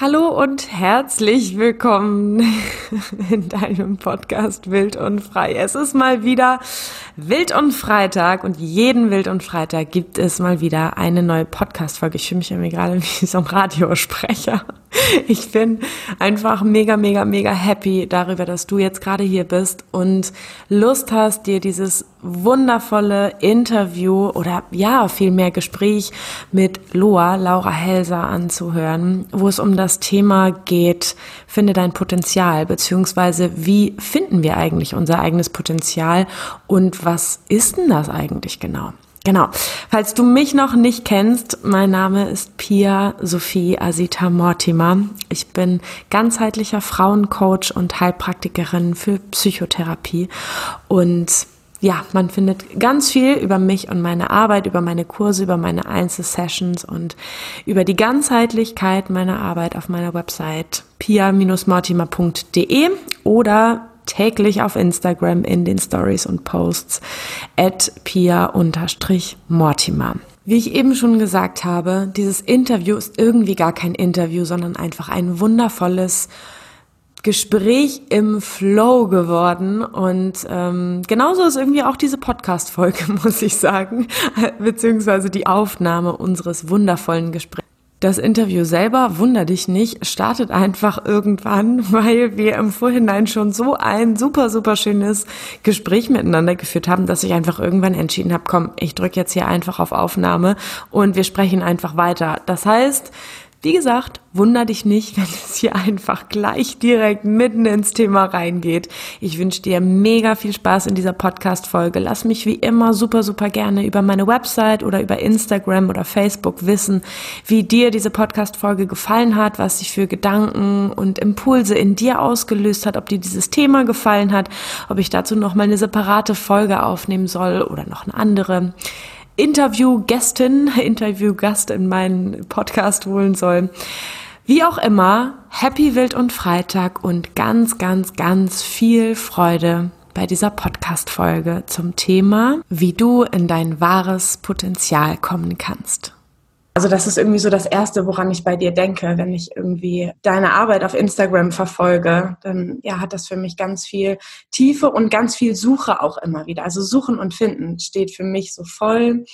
Hallo und herzlich willkommen in deinem Podcast Wild und Frei. Es ist mal wieder Wild und Freitag und jeden Wild und Freitag gibt es mal wieder eine neue Podcast-Folge. Ich fühle mich irgendwie gerade wie so ein Radiosprecher. Ich bin einfach mega, mega, mega happy darüber, dass du jetzt gerade hier bist und Lust hast, dir dieses wundervolle Interview oder ja, vielmehr Gespräch mit Loa, Laura Helser anzuhören, wo es um das Thema geht, finde dein Potenzial, beziehungsweise wie finden wir eigentlich unser eigenes Potenzial und was ist denn das eigentlich genau? Genau. Falls du mich noch nicht kennst, mein Name ist Pia Sophie Asita Mortimer. Ich bin ganzheitlicher Frauencoach und Heilpraktikerin für Psychotherapie und ja, man findet ganz viel über mich und meine Arbeit, über meine Kurse, über meine Einzelsessions und über die Ganzheitlichkeit meiner Arbeit auf meiner Website pia-mortimer.de oder täglich auf Instagram in den Stories und Posts at pia-mortimer. Wie ich eben schon gesagt habe, dieses Interview ist irgendwie gar kein Interview, sondern einfach ein wundervolles Gespräch im Flow geworden und ähm, genauso ist irgendwie auch diese Podcast-Folge, muss ich sagen, beziehungsweise die Aufnahme unseres wundervollen Gesprächs. Das Interview selber, wunder dich nicht, startet einfach irgendwann, weil wir im Vorhinein schon so ein super, super schönes Gespräch miteinander geführt haben, dass ich einfach irgendwann entschieden habe, komm, ich drücke jetzt hier einfach auf Aufnahme und wir sprechen einfach weiter. Das heißt, wie gesagt, wunder dich nicht, wenn es hier einfach gleich direkt mitten ins Thema reingeht. Ich wünsche dir mega viel Spaß in dieser Podcast-Folge. Lass mich wie immer super, super gerne über meine Website oder über Instagram oder Facebook wissen, wie dir diese Podcast-Folge gefallen hat, was sich für Gedanken und Impulse in dir ausgelöst hat, ob dir dieses Thema gefallen hat, ob ich dazu nochmal eine separate Folge aufnehmen soll oder noch eine andere. Interviewgästin, Interviewgast in meinen Podcast holen soll. Wie auch immer, happy Wild und Freitag und ganz, ganz, ganz viel Freude bei dieser Podcast-Folge zum Thema, wie du in dein wahres Potenzial kommen kannst. Also das ist irgendwie so das Erste, woran ich bei dir denke, wenn ich irgendwie deine Arbeit auf Instagram verfolge, dann ja, hat das für mich ganz viel Tiefe und ganz viel Suche auch immer wieder. Also Suchen und Finden steht für mich so voll,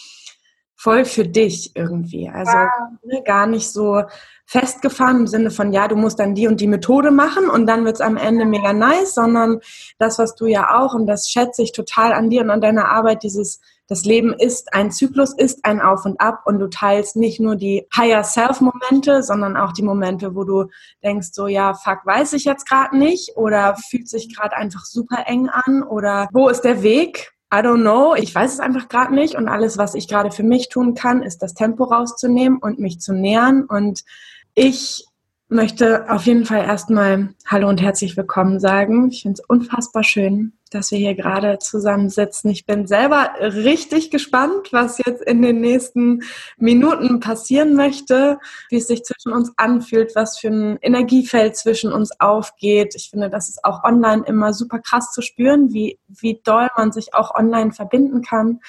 voll für dich irgendwie. Also ne, gar nicht so festgefahren im Sinne von, ja, du musst dann die und die Methode machen und dann wird's am Ende mega nice, sondern das, was du ja auch, und das schätze ich total an dir und an deiner Arbeit, dieses das Leben ist ein Zyklus, ist ein Auf und Ab und du teilst nicht nur die Higher Self Momente, sondern auch die Momente, wo du denkst so, ja, fuck, weiß ich jetzt gerade nicht oder fühlt sich gerade einfach super eng an oder wo ist der Weg? I don't know, ich weiß es einfach gerade nicht. Und alles, was ich gerade für mich tun kann, ist das Tempo rauszunehmen und mich zu nähern. Und ich möchte auf jeden Fall erstmal Hallo und herzlich willkommen sagen. Ich finde es unfassbar schön, dass wir hier gerade zusammensitzen. Ich bin selber richtig gespannt, was jetzt in den nächsten Minuten passieren möchte, wie es sich zwischen uns anfühlt, was für ein Energiefeld zwischen uns aufgeht. Ich finde, das ist auch online immer super krass zu spüren, wie, wie doll man sich auch online verbinden kann.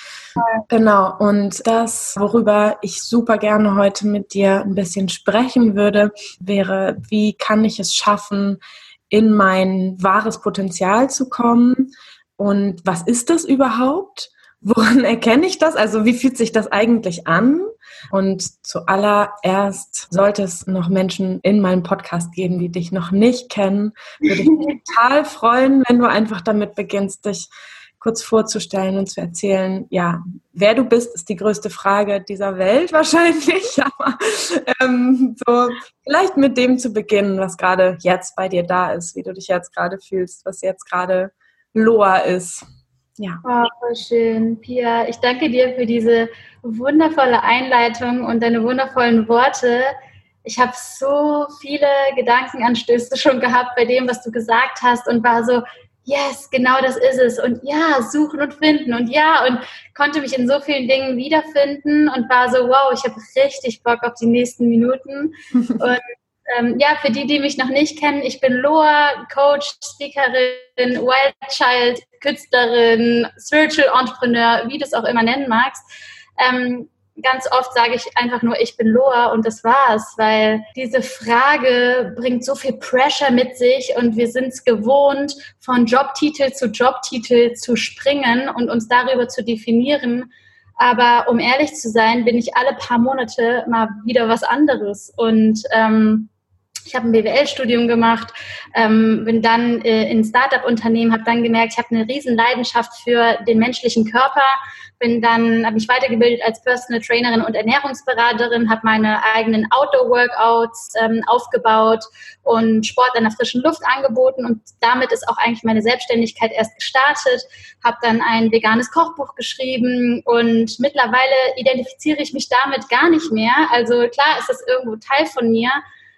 Genau. Und das, worüber ich super gerne heute mit dir ein bisschen sprechen würde, wäre, wie kann ich es schaffen, in mein wahres Potenzial zu kommen. Und was ist das überhaupt? Woran erkenne ich das? Also wie fühlt sich das eigentlich an? Und zuallererst sollte es noch Menschen in meinem Podcast geben, die dich noch nicht kennen. Würde ich mich total freuen, wenn du einfach damit beginnst, dich kurz vorzustellen und zu erzählen, ja, wer du bist, ist die größte Frage dieser Welt wahrscheinlich, aber ähm, so vielleicht mit dem zu beginnen, was gerade jetzt bei dir da ist, wie du dich jetzt gerade fühlst, was jetzt gerade Loa ist. Ja. Oh, schön, Pia. Ich danke dir für diese wundervolle Einleitung und deine wundervollen Worte. Ich habe so viele Gedankenanstöße schon gehabt bei dem, was du gesagt hast und war so, yes, genau das ist es. Und ja, suchen und finden. Und ja, und konnte mich in so vielen Dingen wiederfinden und war so, wow, ich habe richtig Bock auf die nächsten Minuten. und ähm, ja, für die, die mich noch nicht kennen, ich bin Loa, Coach, Speakerin, Wild Child, Künstlerin, Spiritual Entrepreneur, wie du es auch immer nennen magst. Ähm, ganz oft sage ich einfach nur, ich bin Loa und das war's, weil diese Frage bringt so viel Pressure mit sich und wir sind es gewohnt, von Jobtitel zu Jobtitel zu springen und uns darüber zu definieren. Aber um ehrlich zu sein, bin ich alle paar Monate mal wieder was anderes und ähm, ich habe ein BWL-Studium gemacht, ähm, bin dann äh, in Startup-Unternehmen, habe dann gemerkt, ich habe eine riesen Leidenschaft für den menschlichen Körper, bin dann, habe mich weitergebildet als Personal Trainerin und Ernährungsberaterin, habe meine eigenen Outdoor-Workouts ähm, aufgebaut und Sport in der frischen Luft angeboten und damit ist auch eigentlich meine Selbstständigkeit erst gestartet, habe dann ein veganes Kochbuch geschrieben und mittlerweile identifiziere ich mich damit gar nicht mehr. Also klar ist das irgendwo Teil von mir,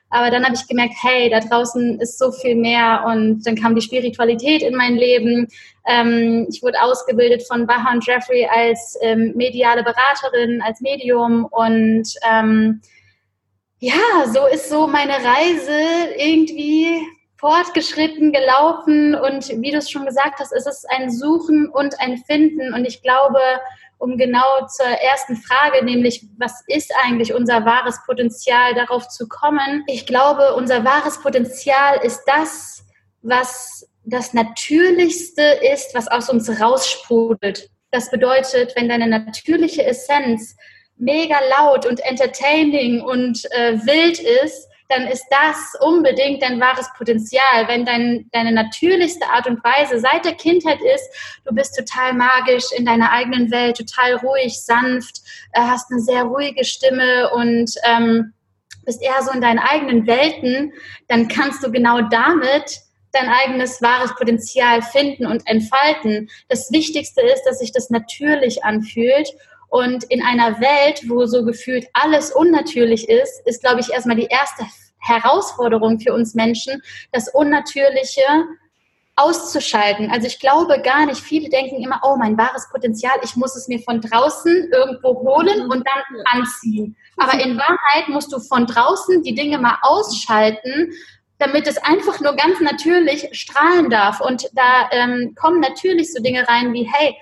aber dann habe ich gemerkt, hey, da draußen ist so viel mehr und dann kam die Spiritualität in mein Leben. Ähm, ich wurde ausgebildet von Baha und Jeffrey als ähm, mediale Beraterin, als Medium und ähm, ja, so ist so meine Reise irgendwie fortgeschritten, gelaufen und wie du es schon gesagt hast, es ist ein Suchen und ein Finden und ich glaube, um genau zur ersten Frage, nämlich was ist eigentlich unser wahres Potenzial, darauf zu kommen. Ich glaube, unser wahres Potenzial ist das, was das Natürlichste ist, was aus uns raussprudelt. Das bedeutet, wenn deine natürliche Essenz mega laut und entertaining und äh, wild ist, dann ist das unbedingt dein wahres Potenzial. Wenn dein, deine natürlichste Art und Weise seit der Kindheit ist, du bist total magisch in deiner eigenen Welt, total ruhig, sanft, äh, hast eine sehr ruhige Stimme und ähm, bist eher so in deinen eigenen Welten, dann kannst du genau damit dein eigenes wahres Potenzial finden und entfalten. Das Wichtigste ist, dass sich das natürlich anfühlt und in einer Welt, wo so gefühlt alles unnatürlich ist, ist, glaube ich, erstmal die erste Herausforderung für uns Menschen, das Unnatürliche auszuschalten. Also ich glaube gar nicht, viele denken immer, oh, mein wahres Potenzial, ich muss es mir von draußen irgendwo holen und dann anziehen. Aber in Wahrheit musst du von draußen die Dinge mal ausschalten, damit es einfach nur ganz natürlich strahlen darf. Und da ähm, kommen natürlich so Dinge rein wie, hey,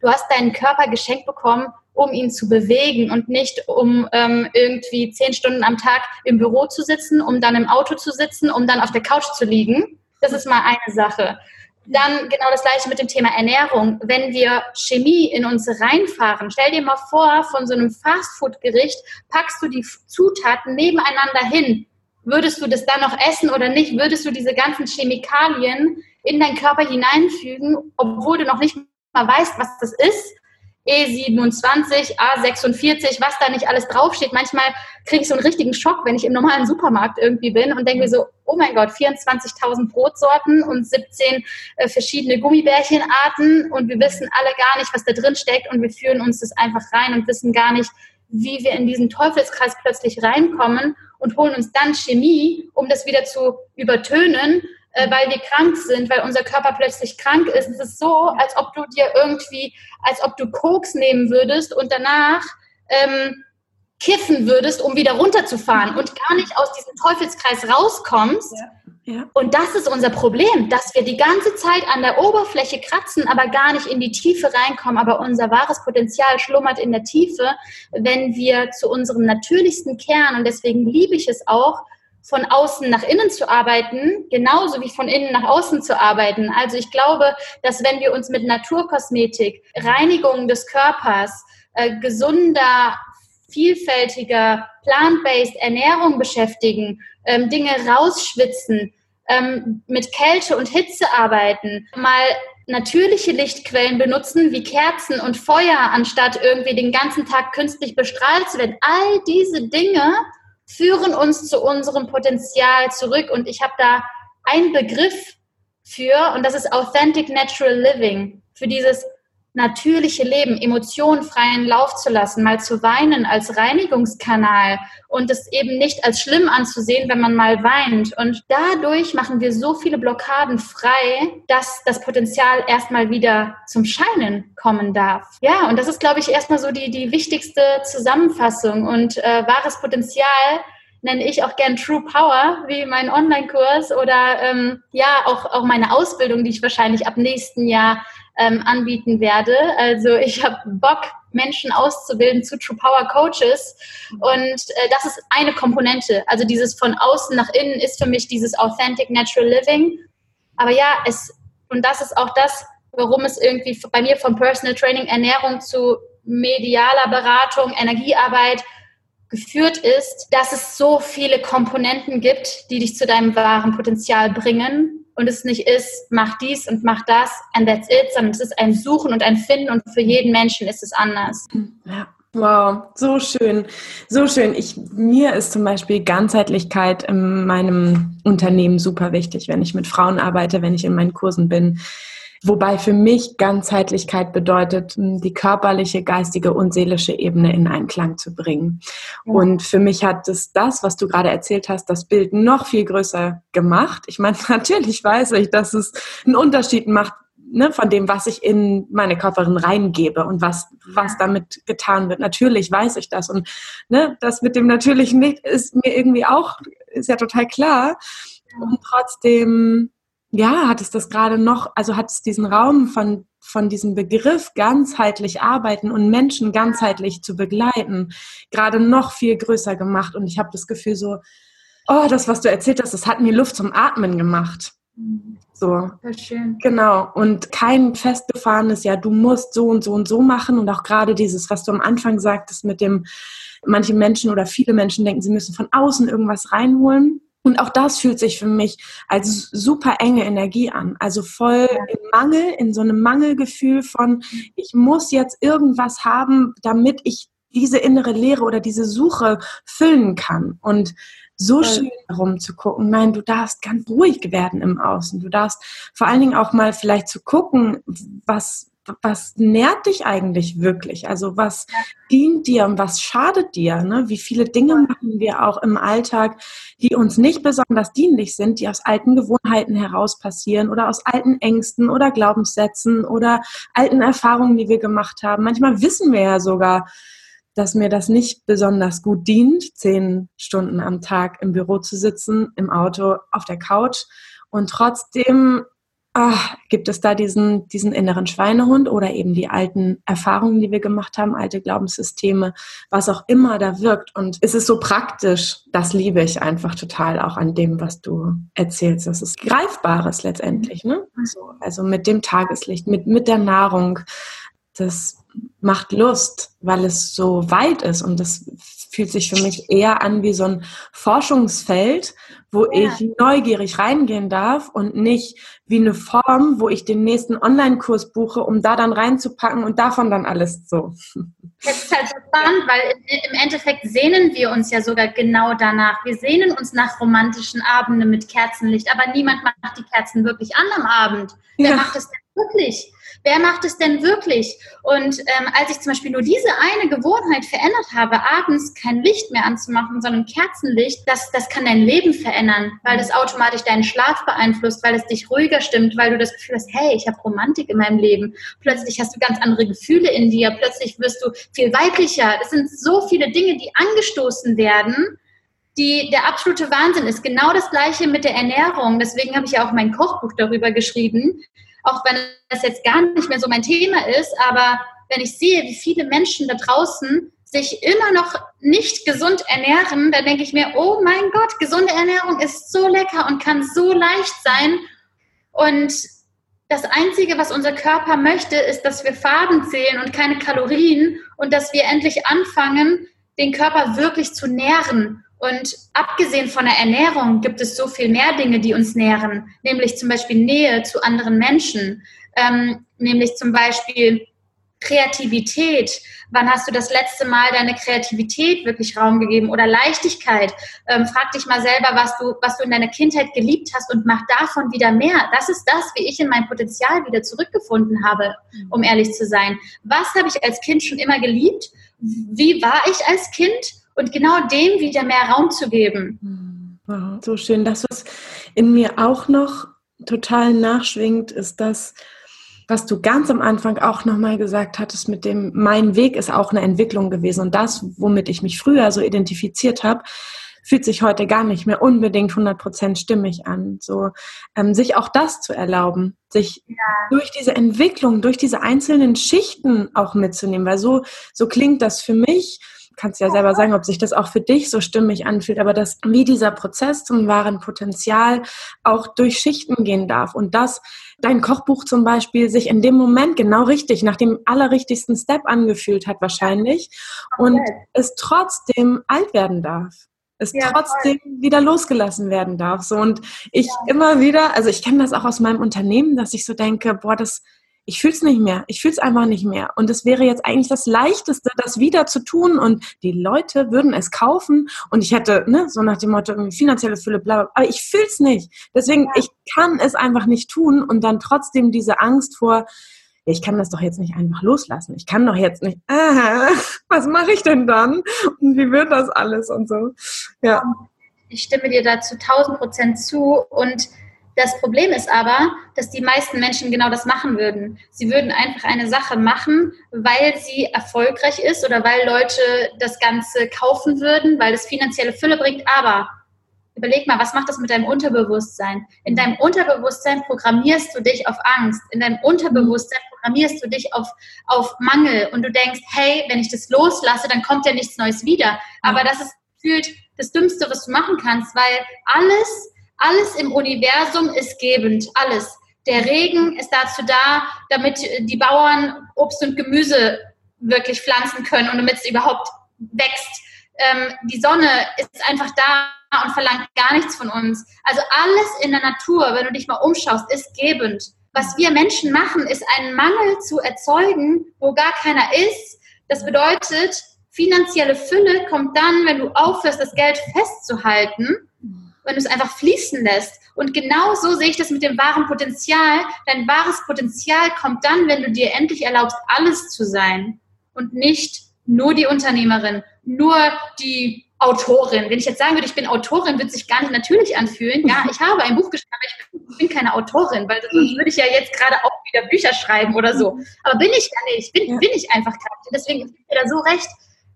du hast deinen Körper geschenkt bekommen, um ihn zu bewegen und nicht um ähm, irgendwie zehn Stunden am Tag im Büro zu sitzen, um dann im Auto zu sitzen, um dann auf der Couch zu liegen. Das ist mal eine Sache. Dann genau das gleiche mit dem Thema Ernährung. Wenn wir Chemie in uns reinfahren, stell dir mal vor, von so einem Fastfood-Gericht packst du die Zutaten nebeneinander hin. Würdest du das dann noch essen oder nicht? Würdest du diese ganzen Chemikalien in deinen Körper hineinfügen, obwohl du noch nicht mal weißt, was das ist? E27, A46, was da nicht alles draufsteht. Manchmal kriege ich so einen richtigen Schock, wenn ich im normalen Supermarkt irgendwie bin und denke mir so, oh mein Gott, 24.000 Brotsorten und 17 äh, verschiedene Gummibärchenarten und wir wissen alle gar nicht, was da drin steckt und wir führen uns das einfach rein und wissen gar nicht, wie wir in diesen Teufelskreis plötzlich reinkommen und holen uns dann Chemie, um das wieder zu übertönen weil wir krank sind, weil unser Körper plötzlich krank ist. Es ist so, als ob du dir irgendwie, als ob du Koks nehmen würdest und danach ähm, kiffen würdest, um wieder runterzufahren und gar nicht aus diesem Teufelskreis rauskommst. Ja. Ja. Und das ist unser Problem, dass wir die ganze Zeit an der Oberfläche kratzen, aber gar nicht in die Tiefe reinkommen. Aber unser wahres Potenzial schlummert in der Tiefe, wenn wir zu unserem natürlichsten Kern, und deswegen liebe ich es auch, von außen nach innen zu arbeiten, genauso wie von innen nach außen zu arbeiten. Also ich glaube, dass wenn wir uns mit Naturkosmetik, Reinigung des Körpers, äh, gesunder, vielfältiger, plant-based Ernährung beschäftigen, ähm, Dinge rausschwitzen, ähm, mit Kälte und Hitze arbeiten, mal natürliche Lichtquellen benutzen, wie Kerzen und Feuer, anstatt irgendwie den ganzen Tag künstlich bestrahlt zu werden. All diese Dinge führen uns zu unserem Potenzial zurück. Und ich habe da einen Begriff für, und das ist Authentic Natural Living, für dieses natürliche Leben, Emotionen freien Lauf zu lassen, mal zu weinen als Reinigungskanal und es eben nicht als schlimm anzusehen, wenn man mal weint. Und dadurch machen wir so viele Blockaden frei, dass das Potenzial erstmal wieder zum Scheinen kommen darf. Ja, und das ist, glaube ich, erstmal so die, die wichtigste Zusammenfassung. Und äh, wahres Potenzial nenne ich auch gern True Power, wie mein Online-Kurs oder ähm, ja, auch, auch meine Ausbildung, die ich wahrscheinlich ab nächsten Jahr ähm, anbieten werde. Also ich habe Bock, Menschen auszubilden zu True Power Coaches. Und äh, das ist eine Komponente. Also dieses von außen nach innen ist für mich dieses Authentic Natural Living. Aber ja, es, und das ist auch das, warum es irgendwie bei mir vom Personal Training, Ernährung zu medialer Beratung, Energiearbeit geführt ist, dass es so viele Komponenten gibt, die dich zu deinem wahren Potenzial bringen und es nicht ist, mach dies und mach das and that's it, sondern es ist ein Suchen und ein Finden und für jeden Menschen ist es anders. Ja. Wow, so schön, so schön. Ich, mir ist zum Beispiel Ganzheitlichkeit in meinem Unternehmen super wichtig, wenn ich mit Frauen arbeite, wenn ich in meinen Kursen bin. Wobei für mich Ganzheitlichkeit bedeutet, die körperliche, geistige und seelische Ebene in Einklang zu bringen. Ja. Und für mich hat es das, was du gerade erzählt hast, das Bild noch viel größer gemacht. Ich meine, natürlich weiß ich, dass es einen Unterschied macht, ne, von dem, was ich in meine Körperin reingebe und was, was damit getan wird. Natürlich weiß ich das. Und ne, das mit dem natürlich nicht ist mir irgendwie auch, ist ja total klar. Und trotzdem ja, hat es das gerade noch, also hat es diesen Raum von, von diesem Begriff ganzheitlich arbeiten und Menschen ganzheitlich zu begleiten, gerade noch viel größer gemacht. Und ich habe das Gefühl so, oh, das, was du erzählt hast, das hat mir Luft zum Atmen gemacht. So. schön. Genau. Und kein festgefahrenes, ja, du musst so und so und so machen. Und auch gerade dieses, was du am Anfang sagtest mit dem, manche Menschen oder viele Menschen denken, sie müssen von außen irgendwas reinholen. Und auch das fühlt sich für mich als super enge Energie an. Also voll im Mangel, in so einem Mangelgefühl von, ich muss jetzt irgendwas haben, damit ich diese innere Leere oder diese Suche füllen kann. Und so schön herumzugucken. Nein, du darfst ganz ruhig werden im Außen. Du darfst vor allen Dingen auch mal vielleicht zu gucken, was, was nährt dich eigentlich wirklich? Also was dient dir und was schadet dir? Ne? Wie viele Dinge machen wir auch im Alltag, die uns nicht besonders dienlich sind, die aus alten Gewohnheiten heraus passieren oder aus alten Ängsten oder Glaubenssätzen oder alten Erfahrungen, die wir gemacht haben. Manchmal wissen wir ja sogar, dass mir das nicht besonders gut dient, zehn Stunden am Tag im Büro zu sitzen, im Auto, auf der Couch. Und trotzdem ach, gibt es da diesen, diesen inneren Schweinehund oder eben die alten Erfahrungen, die wir gemacht haben, alte Glaubenssysteme, was auch immer da wirkt. Und es ist so praktisch, das liebe ich einfach total auch an dem, was du erzählst. Das ist Greifbares letztendlich. Ne? Also, also mit dem Tageslicht, mit, mit der Nahrung. Das macht Lust, weil es so weit ist und das fühlt sich für mich eher an wie so ein Forschungsfeld, wo ja. ich neugierig reingehen darf und nicht wie eine Form, wo ich den nächsten Online-Kurs buche, um da dann reinzupacken und davon dann alles so. Das ist halt so spannend, weil im Endeffekt sehnen wir uns ja sogar genau danach. Wir sehnen uns nach romantischen Abenden mit Kerzenlicht, aber niemand macht die Kerzen wirklich an am Abend. Wer ja. macht es denn wirklich? Wer macht es denn wirklich? Und ähm, als ich zum Beispiel nur diese eine Gewohnheit verändert habe, abends kein Licht mehr anzumachen, sondern Kerzenlicht, das, das kann dein Leben verändern, weil das automatisch deinen Schlaf beeinflusst, weil es dich ruhiger stimmt, weil du das Gefühl hast, hey, ich habe Romantik in meinem Leben. Plötzlich hast du ganz andere Gefühle in dir, plötzlich wirst du viel weiblicher. Es sind so viele Dinge, die angestoßen werden, die der absolute Wahnsinn ist. Genau das gleiche mit der Ernährung. Deswegen habe ich ja auch mein Kochbuch darüber geschrieben auch wenn das jetzt gar nicht mehr so mein Thema ist, aber wenn ich sehe, wie viele Menschen da draußen sich immer noch nicht gesund ernähren, dann denke ich mir, oh mein Gott, gesunde Ernährung ist so lecker und kann so leicht sein. Und das Einzige, was unser Körper möchte, ist, dass wir Farben zählen und keine Kalorien und dass wir endlich anfangen, den Körper wirklich zu nähren und abgesehen von der Ernährung gibt es so viel mehr Dinge, die uns nähren, nämlich zum Beispiel Nähe zu anderen Menschen, ähm, nämlich zum Beispiel Kreativität. Wann hast du das letzte Mal deine Kreativität wirklich Raum gegeben oder Leichtigkeit? Ähm, frag dich mal selber, was du, was du in deiner Kindheit geliebt hast und mach davon wieder mehr. Das ist das, wie ich in mein Potenzial wieder zurückgefunden habe, um ehrlich zu sein. Was habe ich als Kind schon immer geliebt? Wie war ich als Kind? Und genau dem wieder mehr Raum zu geben. Wow, so schön. Das, was in mir auch noch total nachschwingt, ist das, was du ganz am Anfang auch nochmal gesagt hattest, mit dem, mein Weg ist auch eine Entwicklung gewesen. Und das, womit ich mich früher so identifiziert habe, fühlt sich heute gar nicht mehr unbedingt 100% stimmig an. So, ähm, sich auch das zu erlauben, sich ja. durch diese Entwicklung, durch diese einzelnen Schichten auch mitzunehmen, weil so, so klingt das für mich kannst ja selber sagen, ob sich das auch für dich so stimmig anfühlt, aber dass wie dieser Prozess zum wahren Potenzial auch durch Schichten gehen darf und dass dein Kochbuch zum Beispiel sich in dem Moment genau richtig, nach dem allerrichtigsten Step angefühlt hat wahrscheinlich und es trotzdem alt werden darf es ja, trotzdem voll. wieder losgelassen werden darf. So und ich ja. immer wieder, also ich kenne das auch aus meinem Unternehmen, dass ich so denke, boah, das ich fühle es nicht mehr. Ich fühle es einfach nicht mehr. Und es wäre jetzt eigentlich das Leichteste, das wieder zu tun. Und die Leute würden es kaufen. Und ich hätte, ne, so nach dem Motto, finanzielle Fülle, bla, bla. Aber ich fühle es nicht. Deswegen, ja. ich kann es einfach nicht tun. Und dann trotzdem diese Angst vor, ich kann das doch jetzt nicht einfach loslassen. Ich kann doch jetzt nicht, ah, was mache ich denn dann? Und wie wird das alles und so? Ja. Ich stimme dir dazu 1000 Prozent zu. Und das Problem ist aber, dass die meisten Menschen genau das machen würden. Sie würden einfach eine Sache machen, weil sie erfolgreich ist oder weil Leute das Ganze kaufen würden, weil es finanzielle Fülle bringt. Aber überleg mal, was macht das mit deinem Unterbewusstsein? In deinem Unterbewusstsein programmierst du dich auf Angst. In deinem Unterbewusstsein programmierst du dich auf, auf Mangel. Und du denkst, hey, wenn ich das loslasse, dann kommt ja nichts Neues wieder. Aber das ist gefühlt das Dümmste, was du machen kannst, weil alles, alles im Universum ist gebend, alles. Der Regen ist dazu da, damit die Bauern Obst und Gemüse wirklich pflanzen können und damit es überhaupt wächst. Ähm, die Sonne ist einfach da und verlangt gar nichts von uns. Also alles in der Natur, wenn du dich mal umschaust, ist gebend. Was wir Menschen machen, ist einen Mangel zu erzeugen, wo gar keiner ist. Das bedeutet, finanzielle Fülle kommt dann, wenn du aufhörst, das Geld festzuhalten wenn du es einfach fließen lässt. Und genau so sehe ich das mit dem wahren Potenzial. Dein wahres Potenzial kommt dann, wenn du dir endlich erlaubst, alles zu sein und nicht nur die Unternehmerin, nur die Autorin. Wenn ich jetzt sagen würde, ich bin Autorin, würde es sich gar nicht natürlich anfühlen. Ja, ich habe ein Buch geschrieben, aber ich bin, keine Autorin, weil sonst würde ich ja jetzt gerade auch wieder Bücher schreiben oder so. Aber bin ich ja nicht, bin, bin ich einfach gar nicht. Deswegen ist mir da so recht.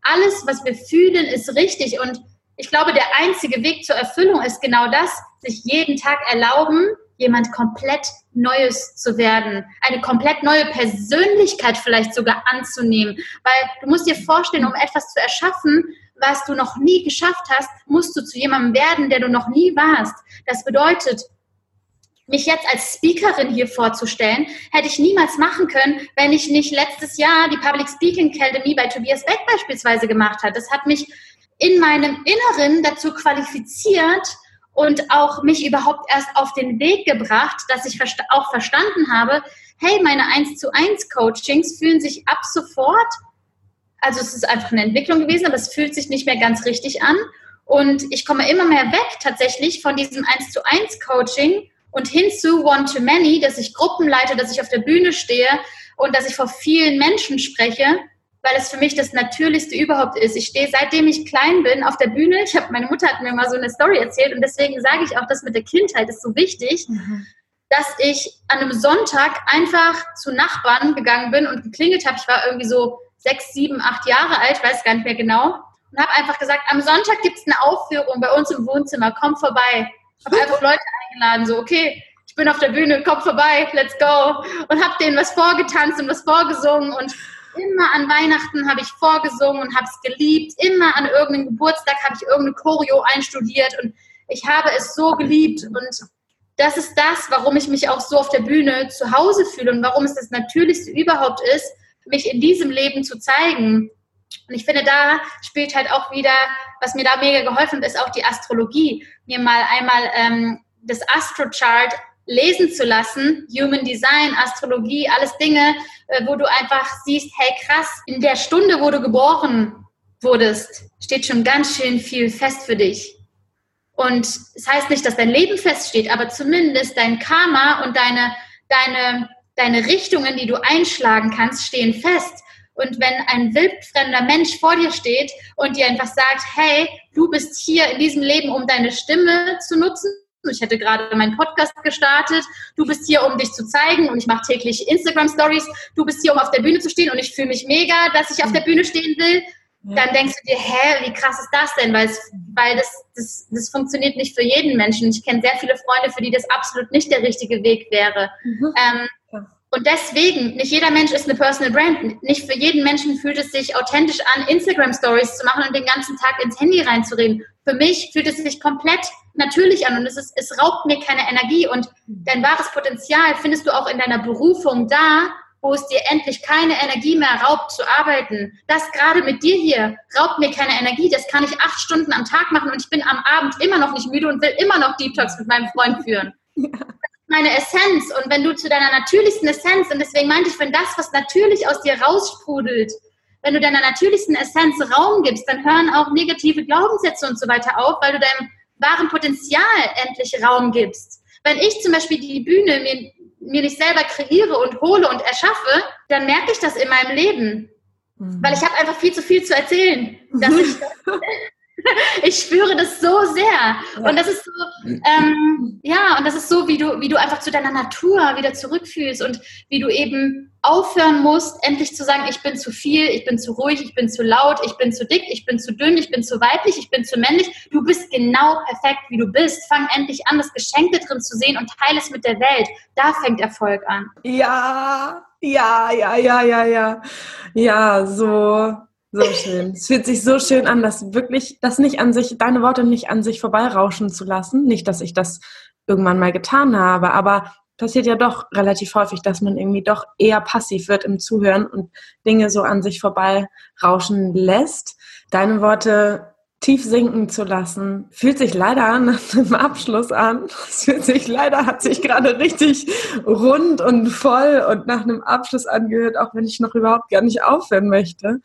Alles, was wir fühlen, ist richtig und ich glaube, der einzige Weg zur Erfüllung ist genau das, sich jeden Tag erlauben, jemand komplett Neues zu werden, eine komplett neue Persönlichkeit vielleicht sogar anzunehmen. Weil du musst dir vorstellen, um etwas zu erschaffen, was du noch nie geschafft hast, musst du zu jemandem werden, der du noch nie warst. Das bedeutet, mich jetzt als Speakerin hier vorzustellen, hätte ich niemals machen können, wenn ich nicht letztes Jahr die Public Speaking Academy bei Tobias Beck beispielsweise gemacht habe. Das hat mich in meinem Inneren dazu qualifiziert und auch mich überhaupt erst auf den Weg gebracht, dass ich auch verstanden habe, hey, meine 1 zu 1 Coachings fühlen sich ab sofort, also es ist einfach eine Entwicklung gewesen, aber es fühlt sich nicht mehr ganz richtig an. Und ich komme immer mehr weg tatsächlich von diesem 1 zu 1 Coaching und hin zu One to Many, dass ich Gruppen leite, dass ich auf der Bühne stehe und dass ich vor vielen Menschen spreche weil es für mich das Natürlichste überhaupt ist. Ich stehe, seitdem ich klein bin, auf der Bühne. Ich habe, meine Mutter hat mir mal so eine Story erzählt und deswegen sage ich auch, das mit der Kindheit ist so wichtig, mhm. dass ich an einem Sonntag einfach zu Nachbarn gegangen bin und geklingelt habe. Ich war irgendwie so sechs, sieben, acht Jahre alt, weiß gar nicht mehr genau, und habe einfach gesagt, am Sonntag gibt es eine Aufführung bei uns im Wohnzimmer, komm vorbei. Ich habe einfach Leute eingeladen, so, okay, ich bin auf der Bühne, komm vorbei, let's go. Und habe denen was vorgetanzt und was vorgesungen und Immer an Weihnachten habe ich vorgesungen und habe es geliebt. Immer an irgendeinem Geburtstag habe ich irgendeine Choreo einstudiert und ich habe es so geliebt. Und das ist das, warum ich mich auch so auf der Bühne zu Hause fühle und warum es das Natürlichste überhaupt ist, mich in diesem Leben zu zeigen. Und ich finde, da spielt halt auch wieder, was mir da mega geholfen hat, ist auch die Astrologie. Mir mal einmal ähm, das Astrochart lesen zu lassen, Human Design, Astrologie, alles Dinge, äh, wo du einfach siehst, hey krass, in der Stunde, wo du geboren wurdest, steht schon ganz schön viel fest für dich. Und es das heißt nicht, dass dein Leben feststeht, aber zumindest dein Karma und deine, deine, deine Richtungen, die du einschlagen kannst, stehen fest. Und wenn ein wildfremder Mensch vor dir steht und dir einfach sagt, hey, du bist hier in diesem Leben, um deine Stimme zu nutzen, ich hätte gerade meinen Podcast gestartet. Du bist hier, um dich zu zeigen und ich mache täglich Instagram Stories. Du bist hier, um auf der Bühne zu stehen und ich fühle mich mega, dass ich auf der Bühne stehen will. ja. dann denkst du dir, hä, wie krass ist das denn? Weil, es, weil das, das, das funktioniert nicht für jeden Menschen. Ich kenne sehr viele Freunde, für die das absolut nicht der richtige Weg wäre. Mhm. Ähm, und deswegen, nicht jeder Mensch ist eine Personal Brand. Nicht für jeden Menschen fühlt es sich authentisch an, Instagram Stories zu machen und den ganzen Tag ins Handy reinzureden. Für mich fühlt es sich komplett natürlich an und es, ist, es raubt mir keine Energie. Und dein wahres Potenzial findest du auch in deiner Berufung da, wo es dir endlich keine Energie mehr raubt zu arbeiten. Das gerade mit dir hier raubt mir keine Energie. Das kann ich acht Stunden am Tag machen und ich bin am Abend immer noch nicht müde und will immer noch Deep Talks mit meinem Freund führen. Ja meine Essenz und wenn du zu deiner natürlichsten Essenz, und deswegen meinte ich, wenn das, was natürlich aus dir raussprudelt, wenn du deiner natürlichsten Essenz Raum gibst, dann hören auch negative Glaubenssätze und so weiter auf, weil du deinem wahren Potenzial endlich Raum gibst. Wenn ich zum Beispiel die Bühne mir, mir nicht selber kreiere und hole und erschaffe, dann merke ich das in meinem Leben. Mhm. Weil ich habe einfach viel zu viel zu erzählen. Dass ich, ich spüre das so sehr. Und das ist so, ähm, ja, und das ist so, wie du, wie du einfach zu deiner Natur wieder zurückfühlst und wie du eben aufhören musst, endlich zu sagen, ich bin zu viel, ich bin zu ruhig, ich bin zu laut, ich bin zu dick, ich bin zu dünn, ich bin zu weiblich, ich bin zu männlich. Du bist genau perfekt, wie du bist. Fang endlich an, das Geschenke drin zu sehen und teile es mit der Welt. Da fängt Erfolg an. Ja, ja, ja, ja, ja, ja. Ja, so so schön. Es fühlt sich so schön an, dass wirklich, das nicht an sich, deine Worte nicht an sich vorbeirauschen zu lassen. Nicht, dass ich das irgendwann mal getan habe, aber passiert ja doch relativ häufig, dass man irgendwie doch eher passiv wird im Zuhören und Dinge so an sich vorbeirauschen lässt. Deine Worte tief sinken zu lassen. Fühlt sich leider nach dem Abschluss an. Es fühlt sich leider, hat sich gerade richtig rund und voll und nach einem Abschluss angehört, auch wenn ich noch überhaupt gar nicht aufhören möchte.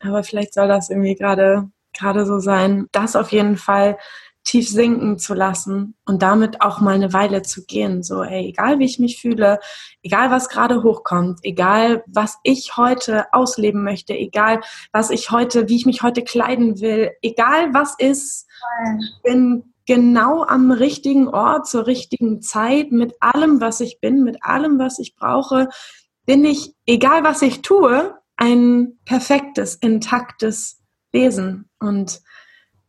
Aber vielleicht soll das irgendwie gerade, gerade so sein. Das auf jeden Fall tief sinken zu lassen und damit auch mal eine Weile zu gehen. So, ey, egal wie ich mich fühle, egal was gerade hochkommt, egal was ich heute ausleben möchte, egal was ich heute, wie ich mich heute kleiden will, egal was ist, ich bin genau am richtigen Ort zur richtigen Zeit mit allem, was ich bin, mit allem, was ich brauche, bin ich, egal was ich tue, ein perfektes, intaktes Wesen. Und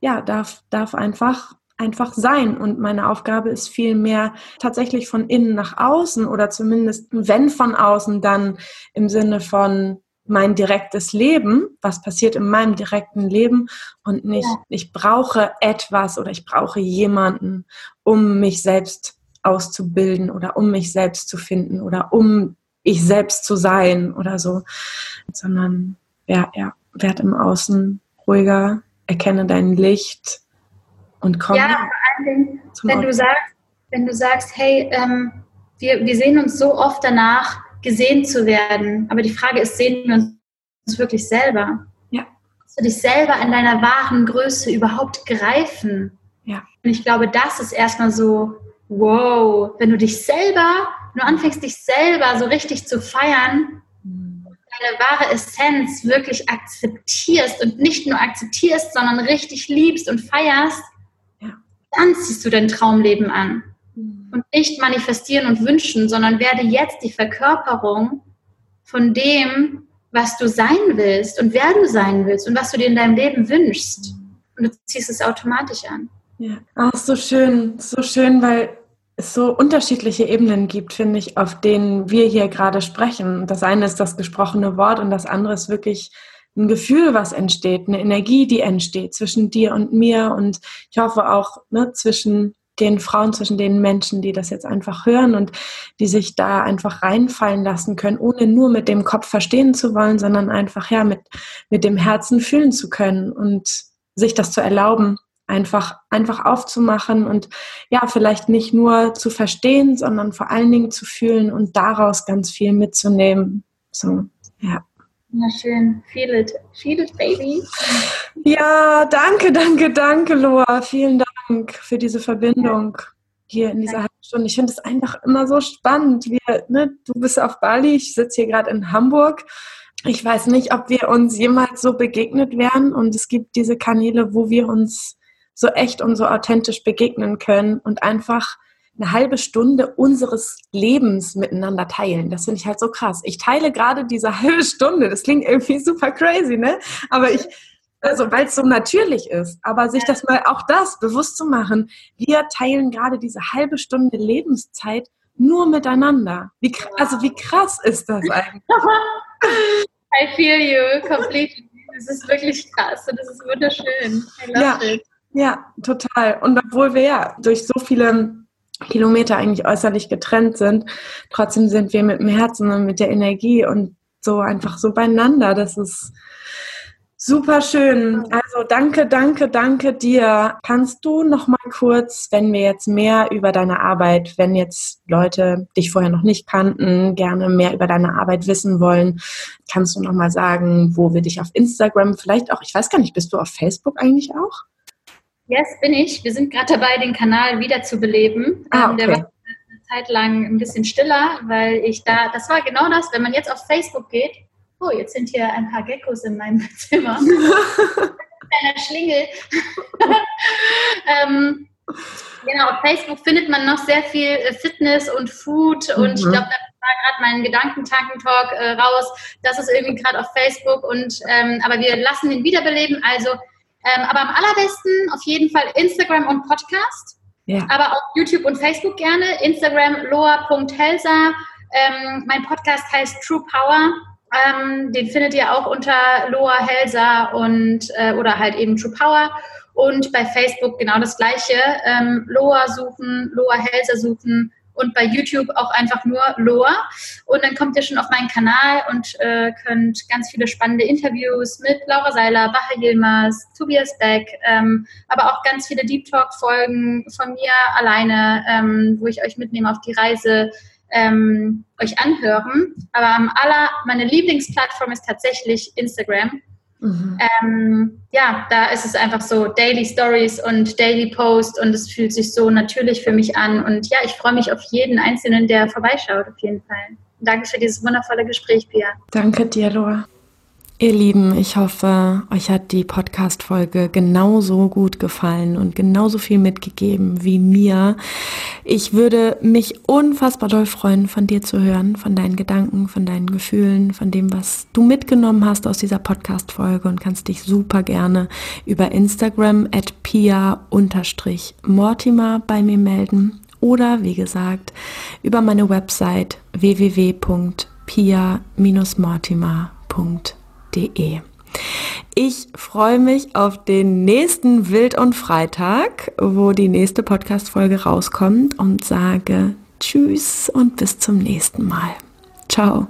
ja, darf, darf einfach einfach sein. Und meine Aufgabe ist vielmehr tatsächlich von innen nach außen oder zumindest wenn von außen, dann im Sinne von mein direktes Leben, was passiert in meinem direkten Leben und nicht, ja. ich brauche etwas oder ich brauche jemanden, um mich selbst auszubilden oder um mich selbst zu finden oder um ich selbst zu sein oder so, sondern ja, ja, werd im Außen ruhiger, erkenne dein Licht und komm. Ja, vor allen Dingen, wenn Ort. du sagst, wenn du sagst, hey, ähm, wir, wir sehen uns so oft danach, gesehen zu werden. Aber die Frage ist, sehen wir uns wirklich selber? Ja. Kannst du dich selber in deiner wahren Größe überhaupt greifen? Ja. Und ich glaube, das ist erstmal so, wow, wenn du dich selber, wenn du anfängst, dich selber so richtig zu feiern, deine wahre Essenz wirklich akzeptierst und nicht nur akzeptierst, sondern richtig liebst und feierst, ja. dann ziehst du dein Traumleben an. Mhm. Und nicht manifestieren und wünschen, sondern werde jetzt die Verkörperung von dem, was du sein willst und wer du sein willst und was du dir in deinem Leben wünschst. Und du ziehst es automatisch an. Ja, ach, so schön, so schön, weil es so unterschiedliche Ebenen gibt, finde ich, auf denen wir hier gerade sprechen. Das eine ist das gesprochene Wort und das andere ist wirklich ein Gefühl, was entsteht, eine Energie, die entsteht zwischen dir und mir und ich hoffe auch ne, zwischen den Frauen, zwischen den Menschen, die das jetzt einfach hören und die sich da einfach reinfallen lassen können, ohne nur mit dem Kopf verstehen zu wollen, sondern einfach ja mit, mit dem Herzen fühlen zu können und sich das zu erlauben, einfach, einfach aufzumachen und ja, vielleicht nicht nur zu verstehen, sondern vor allen Dingen zu fühlen und daraus ganz viel mitzunehmen. So, ja. Na schön, feel it, feel it, baby. Ja, danke, danke, danke, Loa. Vielen Dank für diese Verbindung hier in dieser halben Stunde. Ich finde es einfach immer so spannend. Wir, ne, du bist auf Bali, ich sitze hier gerade in Hamburg. Ich weiß nicht, ob wir uns jemals so begegnet wären und es gibt diese Kanäle, wo wir uns so echt und so authentisch begegnen können und einfach eine halbe Stunde unseres Lebens miteinander teilen. Das finde ich halt so krass. Ich teile gerade diese halbe Stunde. Das klingt irgendwie super crazy, ne? Aber ich, Also, weil es so natürlich ist. Aber sich das mal auch das bewusst zu machen, wir teilen gerade diese halbe Stunde Lebenszeit nur miteinander. Wie, also wie krass ist das eigentlich? I feel you completely. Das ist wirklich krass und das ist wunderschön. ja, it. Ja, total. Und obwohl wir ja durch so viele Kilometer eigentlich äußerlich getrennt sind, trotzdem sind wir mit dem Herzen und mit der Energie und so einfach so beieinander. Das ist Super schön. Also danke, danke, danke dir. Kannst du noch mal kurz, wenn wir jetzt mehr über deine Arbeit, wenn jetzt Leute dich vorher noch nicht kannten, gerne mehr über deine Arbeit wissen wollen, kannst du noch mal sagen, wo wir dich auf Instagram, vielleicht auch, ich weiß gar nicht, bist du auf Facebook eigentlich auch? Yes, bin ich. Wir sind gerade dabei, den Kanal wieder zu beleben. Ah, okay. Der war eine Zeit lang ein bisschen stiller, weil ich da, das war genau das, wenn man jetzt auf Facebook geht, oh, jetzt sind hier ein paar Geckos in meinem Zimmer. Kleiner Schlingel. ähm, genau, auf Facebook findet man noch sehr viel äh, Fitness und Food und mhm. ich glaube, da war gerade mein Gedankentankentalk äh, raus. Das ist irgendwie gerade auf Facebook und ähm, aber wir lassen den wiederbeleben. Also, ähm, aber am allerbesten auf jeden Fall Instagram und Podcast. Ja. Aber auch YouTube und Facebook gerne. Instagram loa.helsa. Ähm, mein Podcast heißt True Power. Ähm, den findet ihr auch unter Loa Helsa und äh, oder halt eben True Power. Und bei Facebook genau das gleiche. Ähm, Loa suchen, Loa Helsa suchen und bei YouTube auch einfach nur Loa. Und dann kommt ihr schon auf meinen Kanal und äh, könnt ganz viele spannende Interviews mit Laura Seiler, Baha Yilmaz, Tobias Beck, ähm, aber auch ganz viele Deep Talk-Folgen von mir alleine, ähm, wo ich euch mitnehme auf die Reise ähm, euch anhören. Aber am aller, meine Lieblingsplattform ist tatsächlich Instagram. Mhm. Ähm, ja, da ist es einfach so Daily Stories und Daily Post und es fühlt sich so natürlich für mich an. Und ja, ich freue mich auf jeden Einzelnen, der vorbeischaut, auf jeden Fall. Danke für dieses wundervolle Gespräch, Pia. Danke dir, Laura. Ihr Lieben, ich hoffe, euch hat die Podcast-Folge genauso gut gefallen und genauso viel mitgegeben wie mir. Ich würde mich unfassbar doll freuen, von dir zu hören, von deinen Gedanken, von deinen Gefühlen, von dem, was du mitgenommen hast aus dieser Podcast-Folge und kannst dich super gerne über Instagram at pia-mortimer bei mir melden oder, wie gesagt, über meine Website www.pia-mortimer.de www.wildundfreitag.de. Ich freue mich auf den nächsten Wild und Freitag, wo die nächste Podcast-Folge rauskommt und sage Tschüss und bis zum nächsten Mal. Ciao.